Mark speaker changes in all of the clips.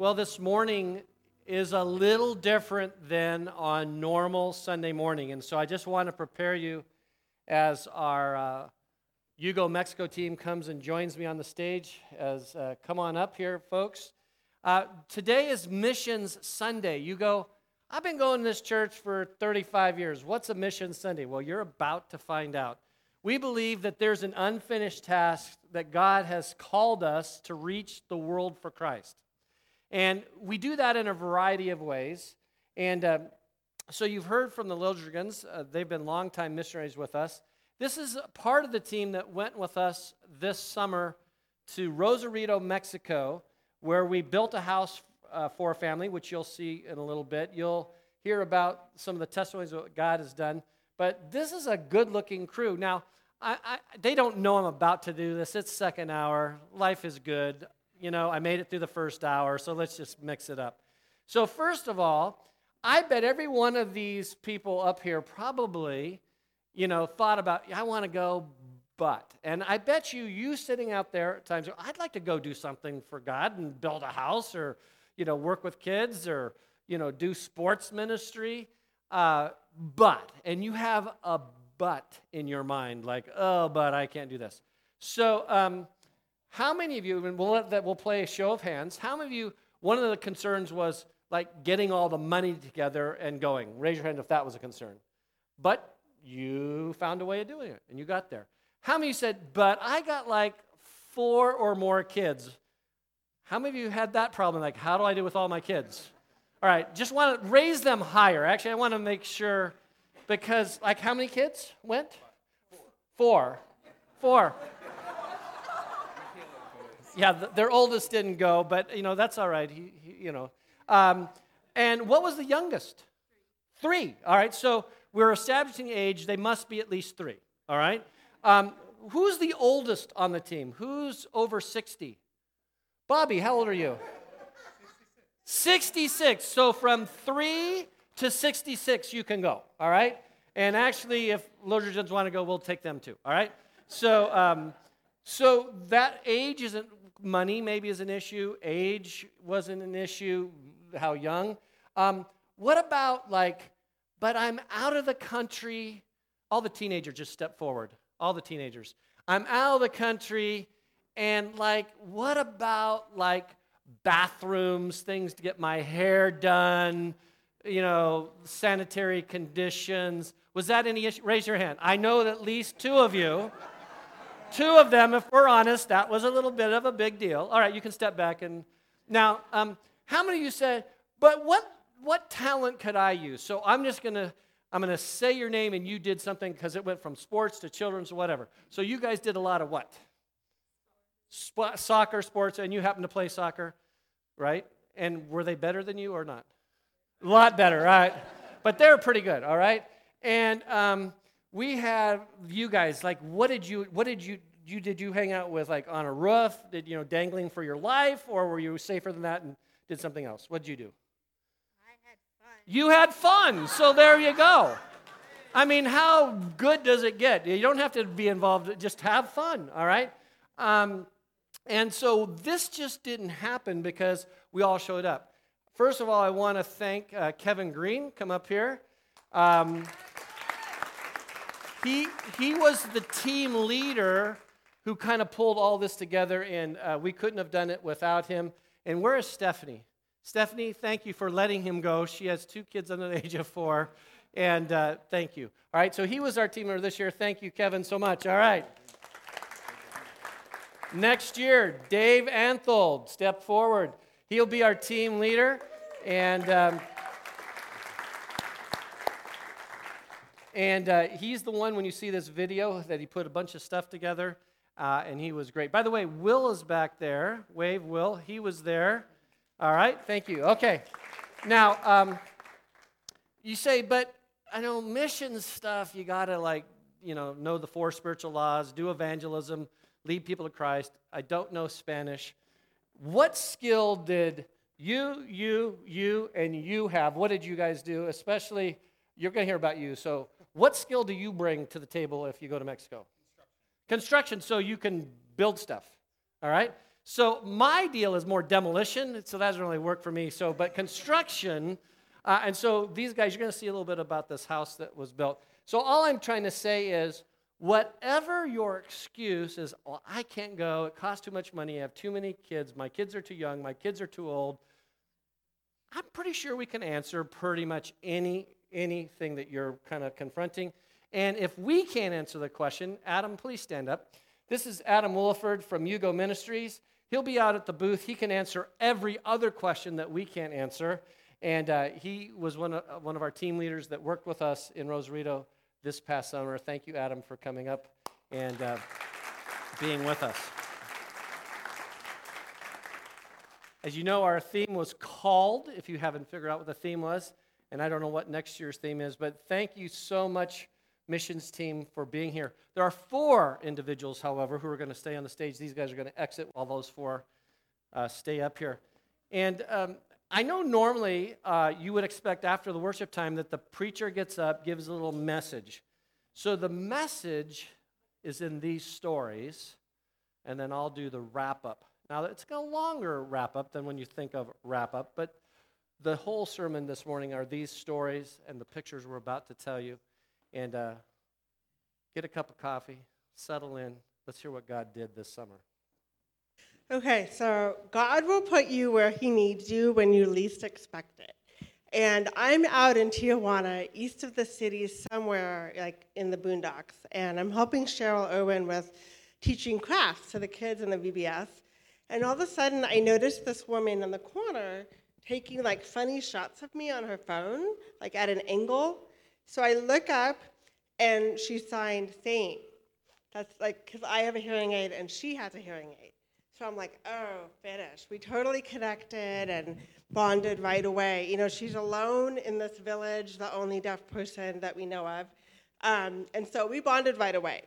Speaker 1: Well, this morning is a little different than on normal Sunday morning. And so I just want to prepare you as our uh, Mexico team comes and joins me on the stage. As uh, Come on up here, folks. Uh, today is Missions Sunday. You go, I've been going to this church for 35 years. What's a Mission Sunday? Well, you're about to find out. We believe that there's an unfinished task that God has called us to reach the world for Christ. And we do that in a variety of ways. And uh, so you've heard from the Lildrigans. Uh, they've been longtime missionaries with us. This is part of the team that went with us this summer to Rosarito, Mexico, where we built a house uh, for a family, which you'll see in a little bit. You'll hear about some of the testimonies of what God has done. But this is a good looking crew. Now, I, I, they don't know I'm about to do this. It's second hour. Life is good you know, I made it through the first hour, so let's just mix it up. So, first of all, I bet every one of these people up here probably, you know, thought about, I want to go, but. And I bet you, you sitting out there at times, I'd like to go do something for God and build a house or, you know, work with kids or, you know, do sports ministry. Uh, but, and you have a but in your mind, like, oh, but I can't do this. So, um, how many of you, and we'll, let that, we'll play a show of hands, how many of you, one of the concerns was like getting all the money together and going? Raise your hand if that was a concern. But you found a way of doing it and you got there. How many said, but I got like four or more kids? How many of you had that problem? Like, how do I do with all my kids? All right, just want to raise them higher. Actually, I want to make sure because, like, how many kids went? Four. Four yeah, their oldest didn't go, but you know that's all right. He, he you know, um, and what was the youngest? Three. All right, so we're establishing age. They must be at least three. All right. Um, who's the oldest on the team? Who's over sixty? Bobby, how old are you? 66. So from three to 66, you can go. All right. And actually, if Lodrians want to go, we'll take them too. All right. So, um, so that age isn't money maybe is an issue, age wasn't an issue, how young. Um, what about like, but I'm out of the country? All the teenagers just step forward. All the teenagers. I'm out of the country, and like, what about like bathrooms, things to get my hair done, you know, sanitary conditions? Was that any issue? Raise your hand. I know at least two of you. Two of them, if we're honest, that was a little bit of a big deal. All right, you can step back and now, um, how many of you said, but what what talent could I use? So I'm just gonna I'm gonna say your name and you did something because it went from sports to children's whatever. So you guys did a lot of what? Sp- soccer, sports, and you happen to play soccer, right? And were they better than you or not? A lot better, right? But they're pretty good, all right? And um, we have you guys like what did you what did you you did you hang out with like on a roof did you know dangling for your life or were you safer than that and did something else? What did you do?
Speaker 2: I had fun.
Speaker 1: You had fun so there you go. I mean how good does it get? You don't have to be involved just have fun all right? Um, and so this just didn't happen because we all showed up. First of all i want to thank uh, kevin green come up here. Um, he, he was the team leader who kind of pulled all this together, and uh, we couldn't have done it without him. And where is Stephanie? Stephanie, thank you for letting him go. She has two kids under the age of four, and uh, thank you. All right, so he was our team leader this year. Thank you, Kevin, so much. All right. Next year, Dave Anthold, step forward. He'll be our team leader, and. Um, And uh, he's the one, when you see this video, that he put a bunch of stuff together, uh, and he was great. By the way, Will is back there. Wave, Will. He was there. All right, thank you. Okay. Now, um, you say, but I know mission stuff, you got to, like, you know, know the four spiritual laws, do evangelism, lead people to Christ. I don't know Spanish. What skill did you, you, you, and you have? What did you guys do? Especially, you're going to hear about you. So, what skill do you bring to the table if you go to Mexico? Construction. Construction, so you can build stuff. All right? So my deal is more demolition, so that doesn't really work for me. So, but construction, uh, and so these guys, you're going to see a little bit about this house that was built. So all I'm trying to say is, whatever your excuse is, well, I can't go. It costs too much money. I have too many kids. My kids are too young. My kids are too old. I'm pretty sure we can answer pretty much any anything that you're kind of confronting. And if we can't answer the question, Adam, please stand up. This is Adam Williford from YUGO Ministries. He'll be out at the booth. He can answer every other question that we can't answer. And uh, he was one of, one of our team leaders that worked with us in Rosarito this past summer. Thank you, Adam, for coming up and uh, being with us. As you know, our theme was called, if you haven't figured out what the theme was. And I don't know what next year's theme is, but thank you so much, missions team, for being here. There are four individuals, however, who are going to stay on the stage. These guys are going to exit while those four uh, stay up here. And um, I know normally uh, you would expect after the worship time that the preacher gets up, gives a little message. So the message is in these stories, and then I'll do the wrap up. Now, it's a longer wrap up than when you think of wrap up, but the whole sermon this morning are these stories and the pictures we're about to tell you. And uh, get a cup of coffee, settle in. Let's hear what God did this summer.
Speaker 3: Okay, so God will put you where He needs you when you least expect it. And I'm out in Tijuana, east of the city, somewhere like in the boondocks, and I'm helping Cheryl Erwin with teaching crafts to the kids in the VBS. And all of a sudden, I noticed this woman in the corner taking like funny shots of me on her phone, like at an angle. So I look up, and she signed Saint. That's like, because I have a hearing aid and she has a hearing aid. So I'm like, oh, finished. We totally connected and bonded right away. You know, she's alone in this village, the only deaf person that we know of. Um, and so we bonded right away.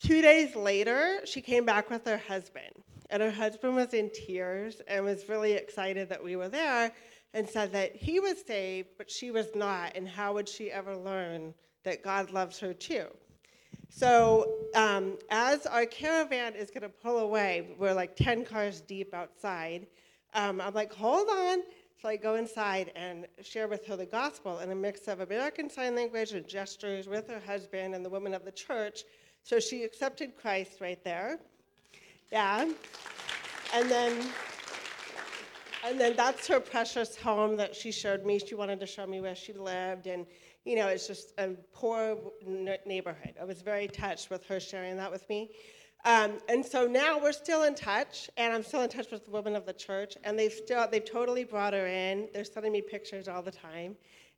Speaker 3: Two days later, she came back with her husband. And her husband was in tears and was really excited that we were there and said that he was saved, but she was not. And how would she ever learn that God loves her too? So um, as our caravan is going to pull away, we're like 10 cars deep outside. Um, I'm like, hold on. So I go inside and share with her the gospel in a mix of American Sign Language and gestures with her husband and the women of the church. So she accepted Christ right there. Yeah. And then and then that's her precious home that she showed me. She wanted to show me where she lived and you know, it's just a poor neighborhood. I was very touched with her sharing that with me. Um, and so now we're still in touch, and I'm still in touch with the women of the church, and they've still they've totally brought her in. They're sending me pictures all the time,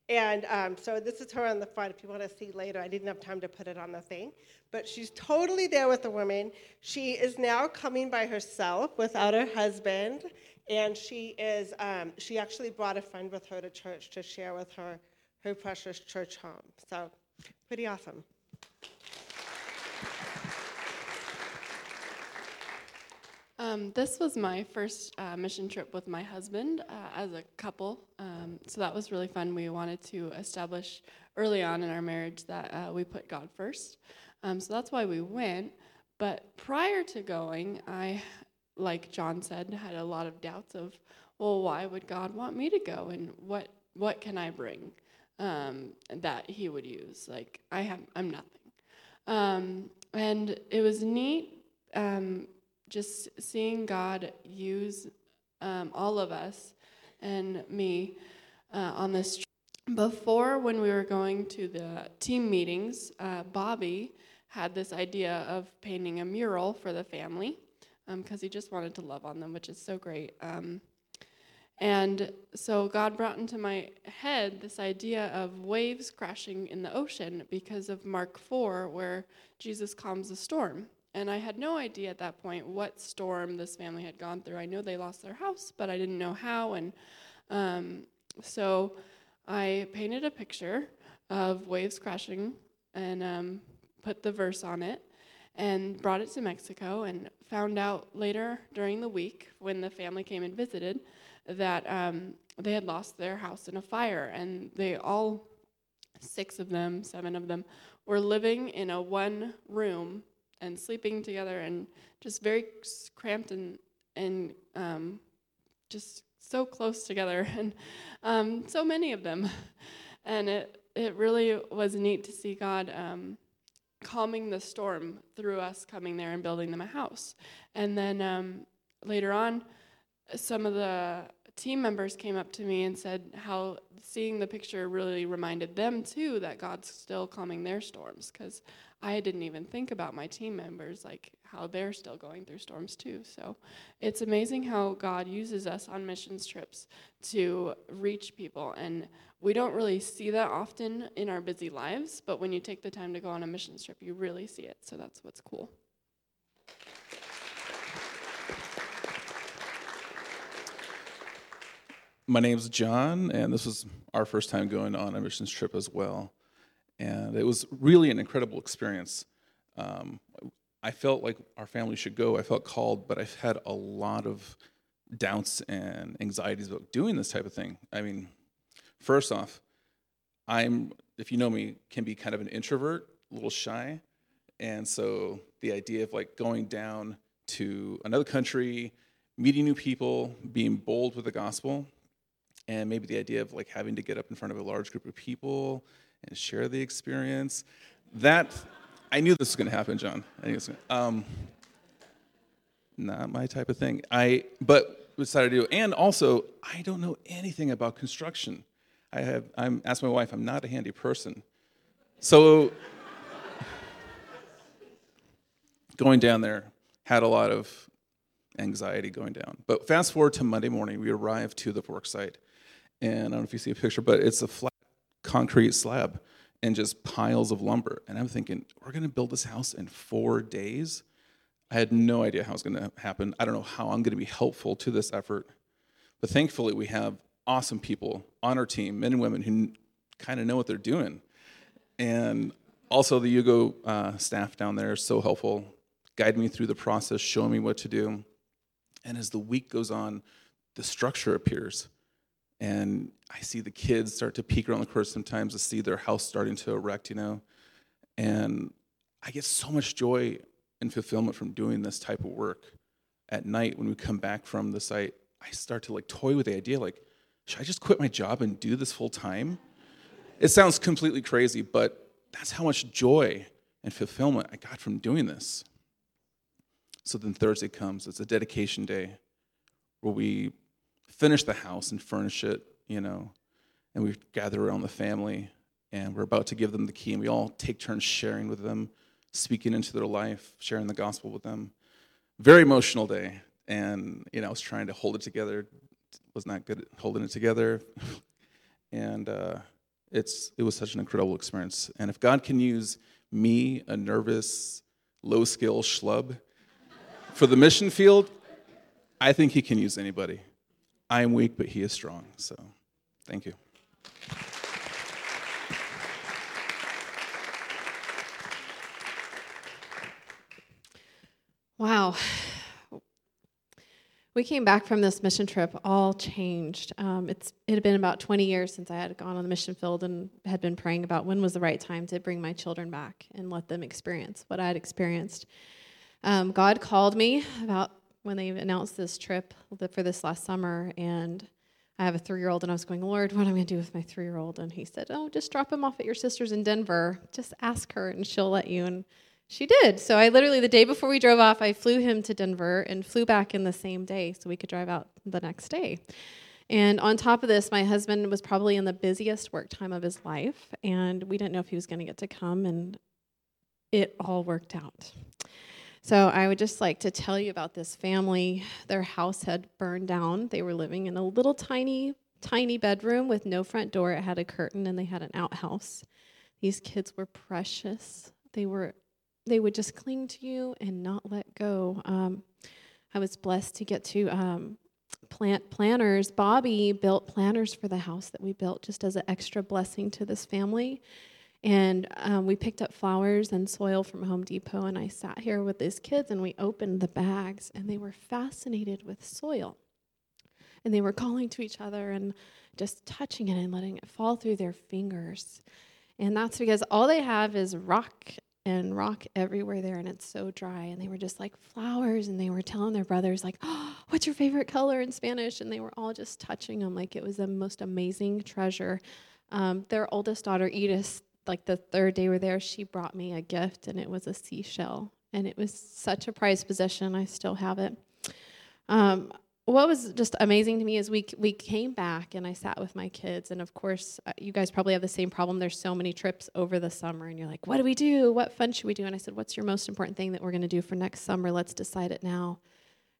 Speaker 3: and um, so this is her on the front. If you want to see later, I didn't have time to put it on the thing, but she's totally there with the women. She is now coming by herself without her husband, and she is um, she actually brought a friend with her to church to share with her her precious church home. So, pretty awesome.
Speaker 4: Um, this was my first uh, mission trip with my husband uh, as a couple, um, so that was really fun. We wanted to establish early on in our marriage that uh, we put God first, um, so that's why we went. But prior to going, I, like John said, had a lot of doubts of, well, why would God want me to go, and what what can I bring? um, that he would use. Like I have, I'm nothing. Um, and it was neat um, just seeing God use um, all of us and me uh, on this. Trip. Before, when we were going to the team meetings, uh, Bobby had this idea of painting a mural for the family because um, he just wanted to love on them, which is so great. Um, and so God brought into my head this idea of waves crashing in the ocean because of Mark 4, where Jesus calms the storm. And I had no idea at that point what storm this family had gone through. I know they lost their house, but I didn't know how. And um, so I painted a picture of waves crashing and um, put the verse on it and brought it to Mexico and found out later during the week when the family came and visited that um, they had lost their house in a fire, and they all, six of them, seven of them, were living in a one room and sleeping together and just very cramped and and um, just so close together, and um, so many of them, and it it really was neat to see God um, calming the storm through us coming there and building them a house, and then um, later on, some of the team members came up to me and said how seeing the picture really reminded them too that God's still calming their storms because I didn't even think about my team members like how they're still going through storms too. So it's amazing how God uses us on missions trips to reach people and we don't really see that often in our busy lives, but when you take the time to go on a missions trip, you really see it. So that's what's cool.
Speaker 5: My name's John, and this was our first time going on a missions trip as well. And it was really an incredible experience. Um, I felt like our family should go. I felt called, but I've had a lot of doubts and anxieties about doing this type of thing. I mean, first off, I'm, if you know me, can be kind of an introvert, a little shy. And so the idea of like going down to another country, meeting new people, being bold with the gospel, and maybe the idea of like having to get up in front of a large group of people and share the experience. That I knew this was going to happen, John. I knew this was gonna, um, not my type of thing. I but decided to do, and also I don't know anything about construction. I have I'm asked my wife. I'm not a handy person, so going down there had a lot of anxiety going down. But fast forward to Monday morning, we arrived to the work site and I don't know if you see a picture, but it's a flat concrete slab and just piles of lumber. And I'm thinking, we're to build this house in four days. I had no idea how it's to happen. I don't know how I'm to be helpful to this effort. But thankfully, we have awesome people on our team, men and women who kind of know what they're doing. And also, the Yugo uh, staff down there is so helpful, guide me through the process, show me what to do. And as the week goes on, the structure appears and I see the kids start to peek around the corner sometimes to see their house starting to erect, you know. And I get so much joy and fulfillment from doing this type of work. At night, when we come back from the site, I start to like toy with the idea like, should I just quit my job and do this full time? It sounds completely crazy, but that's how much joy and fulfillment I got from doing this. So then Thursday comes, it's a dedication day where we finish the house and furnish it, you know, and we gather around the family and we're about to give them the key and we all take turns sharing with them, speaking into their life, sharing the gospel with them. Very emotional day. And, you know, I was trying to hold it together, was not good at holding it together. and uh, it's, it was such an incredible experience. And if God can use me, a nervous, low skill schlub, for the mission field, I think he can use anybody. I am weak, but he is strong. So thank you.
Speaker 6: Wow. We came back from this mission trip all changed. Um, it's it had been about 20 years since I had gone on the mission field and had been praying about when was the right time to bring my children back and let them experience what I had experienced. Um, God called me about when they announced this trip for this last summer, and I have a three year old, and I was going, Lord, what am I going to do with my three year old? And he said, Oh, just drop him off at your sister's in Denver. Just ask her, and she'll let you. And she did. So I literally, the day before we drove off, I flew him to Denver and flew back in the same day so we could drive out the next day. And on top of this, my husband was probably in the busiest work time of his life, and we didn't know if he was going to get to come, and it all worked out. So I would just like to tell you about this family. Their house had burned down. They were living in a little tiny, tiny bedroom with no front door. It had a curtain and they had an outhouse. These kids were precious. They were they would just cling to you and not let go. Um, I was blessed to get to um, plant planners. Bobby built planners for the house that we built just as an extra blessing to this family. And um, we picked up flowers and soil from Home Depot, and I sat here with these kids and we opened the bags, and they were fascinated with soil. And they were calling to each other and just touching it and letting it fall through their fingers. And that's because all they have is rock and rock everywhere there, and it's so dry. And they were just like flowers, and they were telling their brothers, like, oh, what's your favorite color in Spanish? And they were all just touching them like it was the most amazing treasure. Um, their oldest daughter, Edith, like the third day we were there, she brought me a gift, and it was a seashell. And it was such a prized possession. I still have it. Um, what was just amazing to me is we we came back and I sat with my kids and of course uh, you guys probably have the same problem there's so many trips over the summer and you're like what do we do what fun should we do and I said what's your most important thing that we're going to do for next summer let's decide it now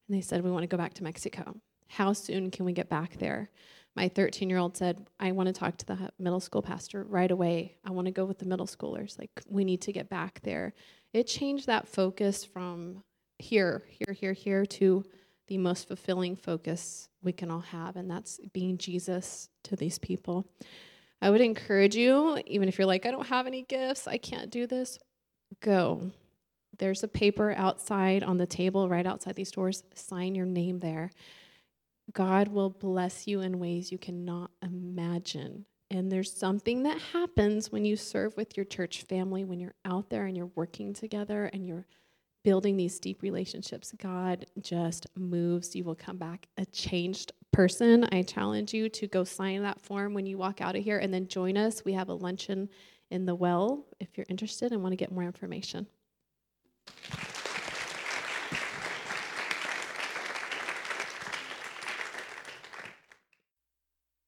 Speaker 6: and they said we want to go back to Mexico how soon can we get back there my 13 year old said I want to talk to the middle school pastor right away I want to go with the middle schoolers like we need to get back there it changed that focus from here here here here to the most fulfilling focus we can all have, and that's being Jesus to these people. I would encourage you, even if you're like, I don't have any gifts, I can't do this, go. There's a paper outside on the table, right outside these doors. Sign your name there. God will bless you in ways you cannot imagine. And there's something that happens when you serve with your church family, when you're out there and you're working together and you're building these deep relationships, God just moves. You will come back a changed person. I challenge you to go sign that form when you walk out of here and then join us. We have a luncheon in the well if you're interested and want to get more information.